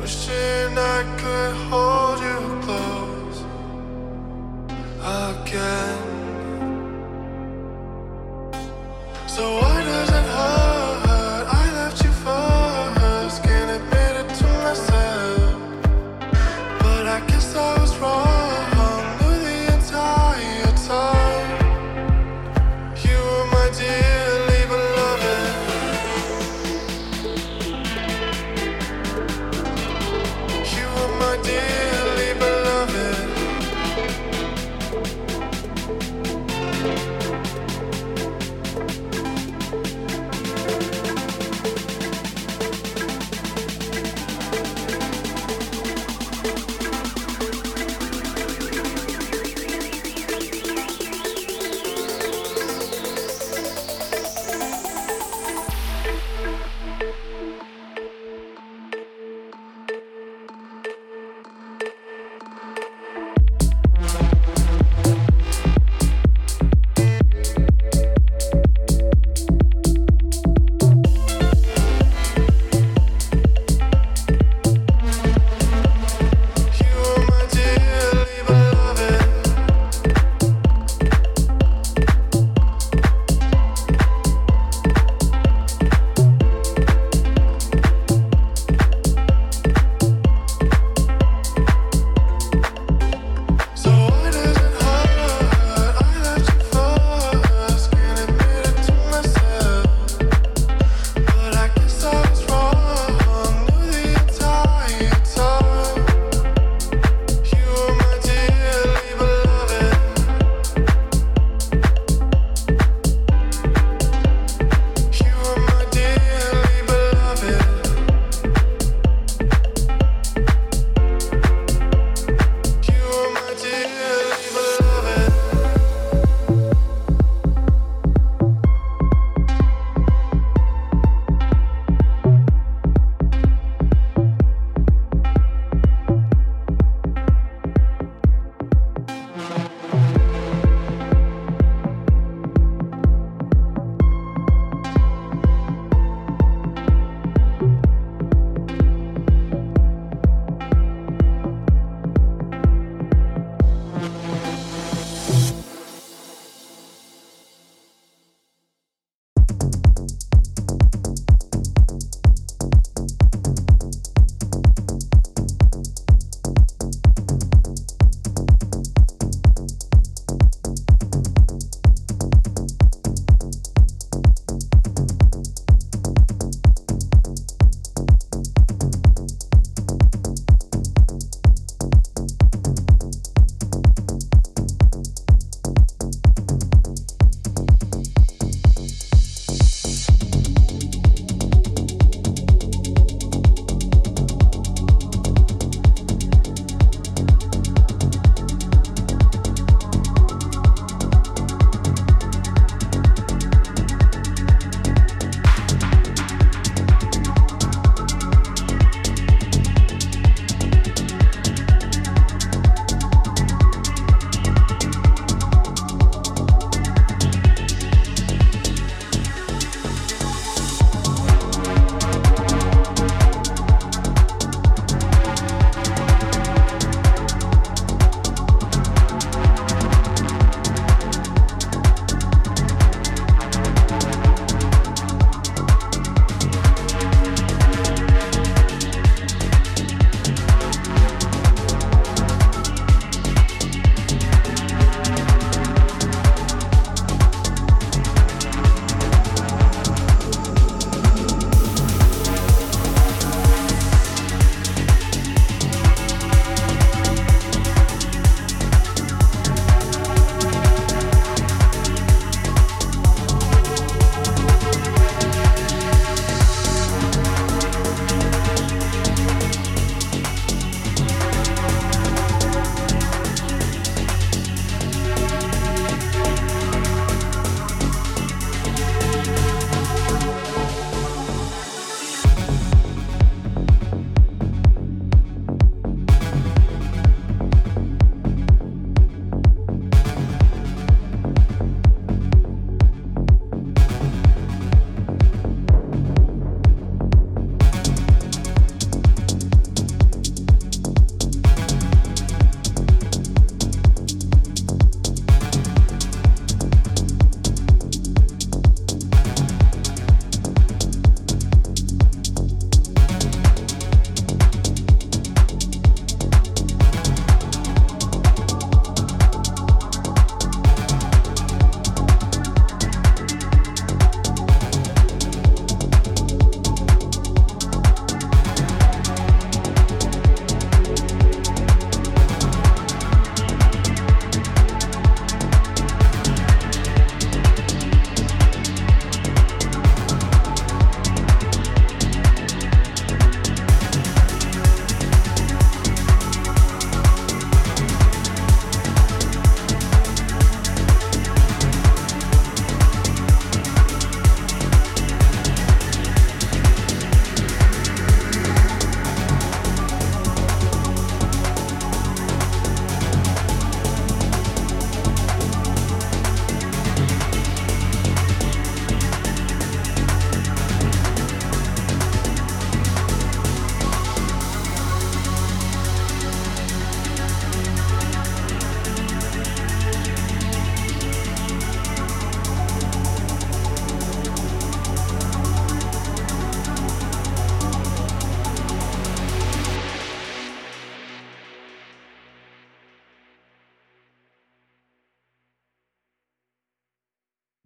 Wishing I could hold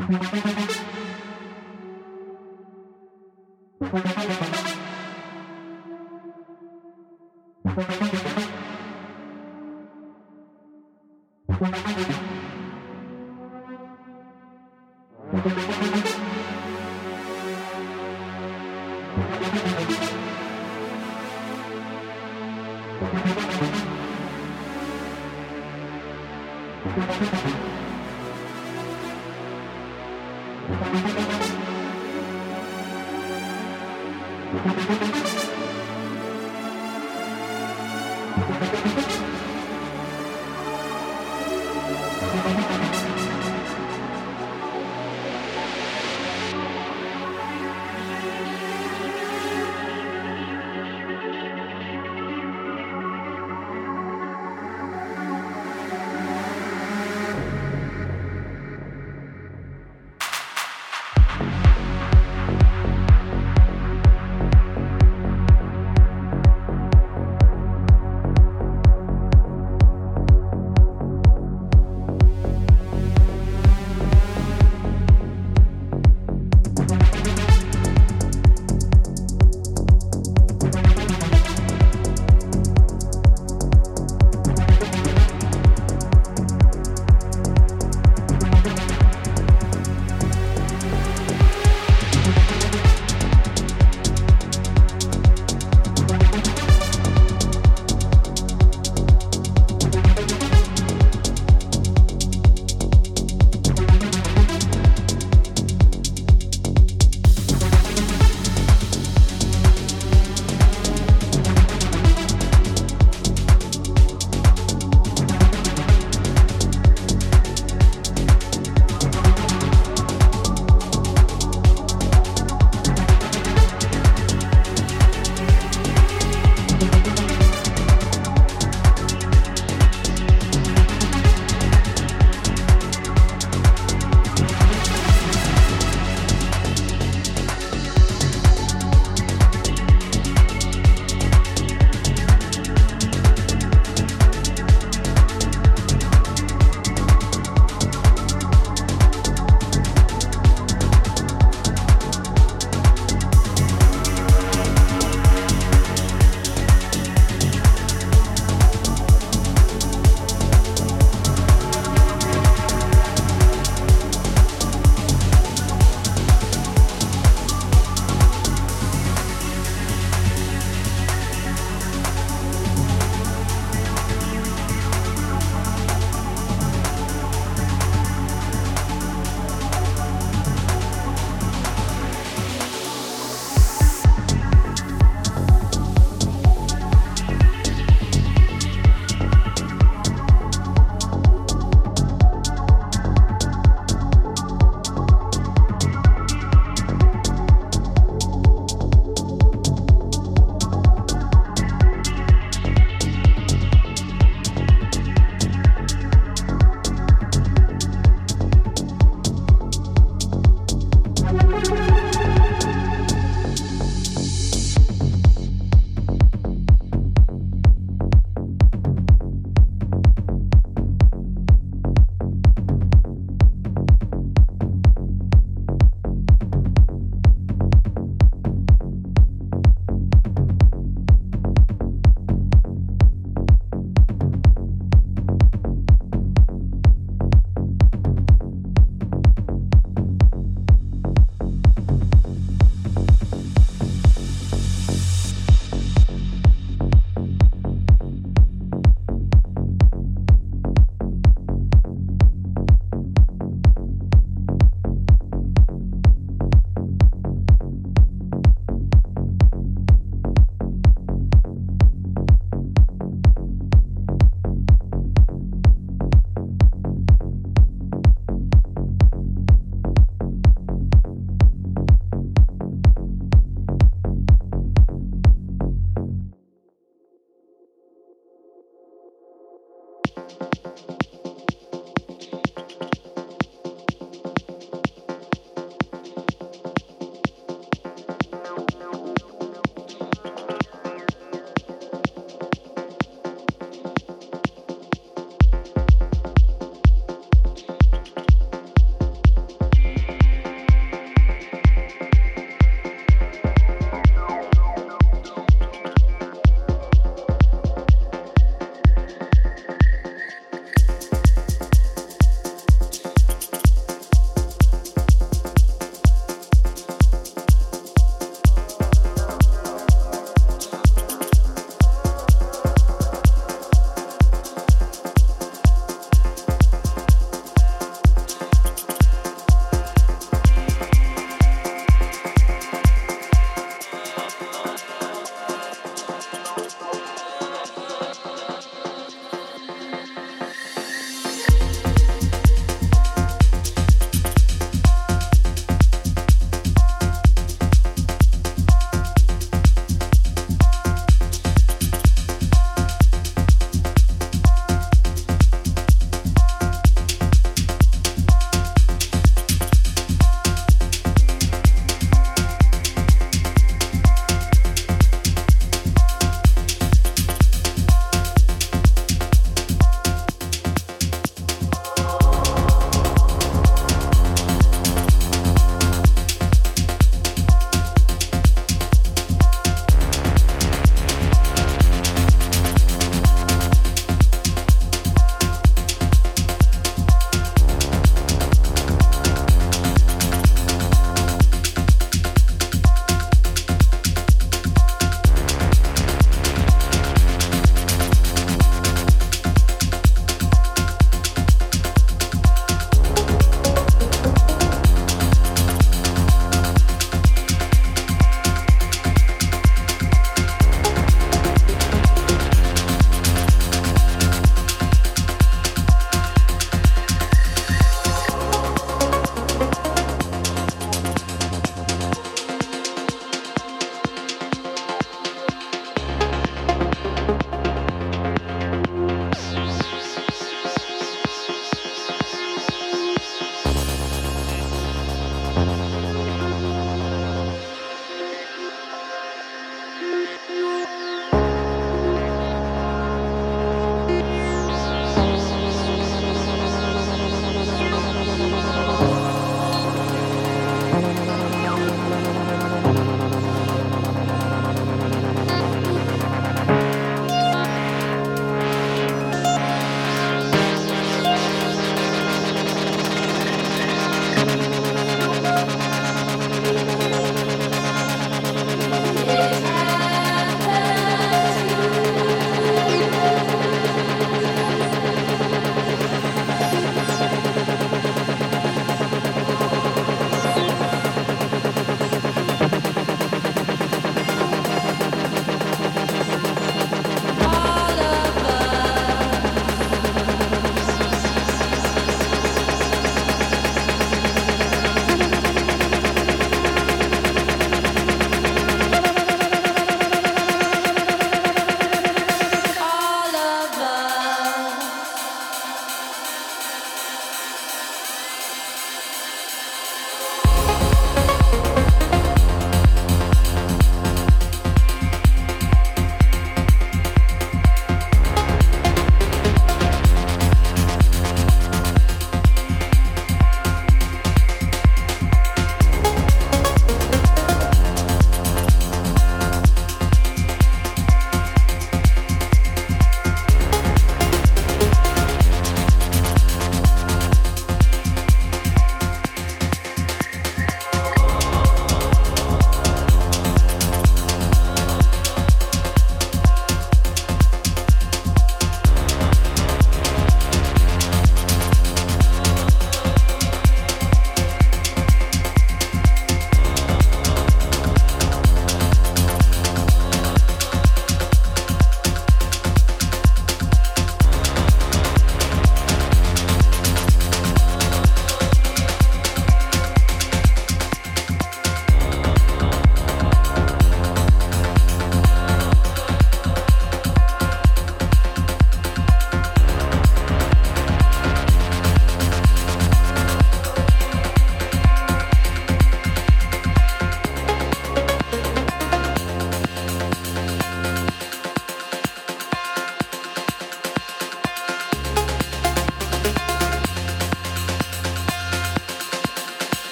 Thank you.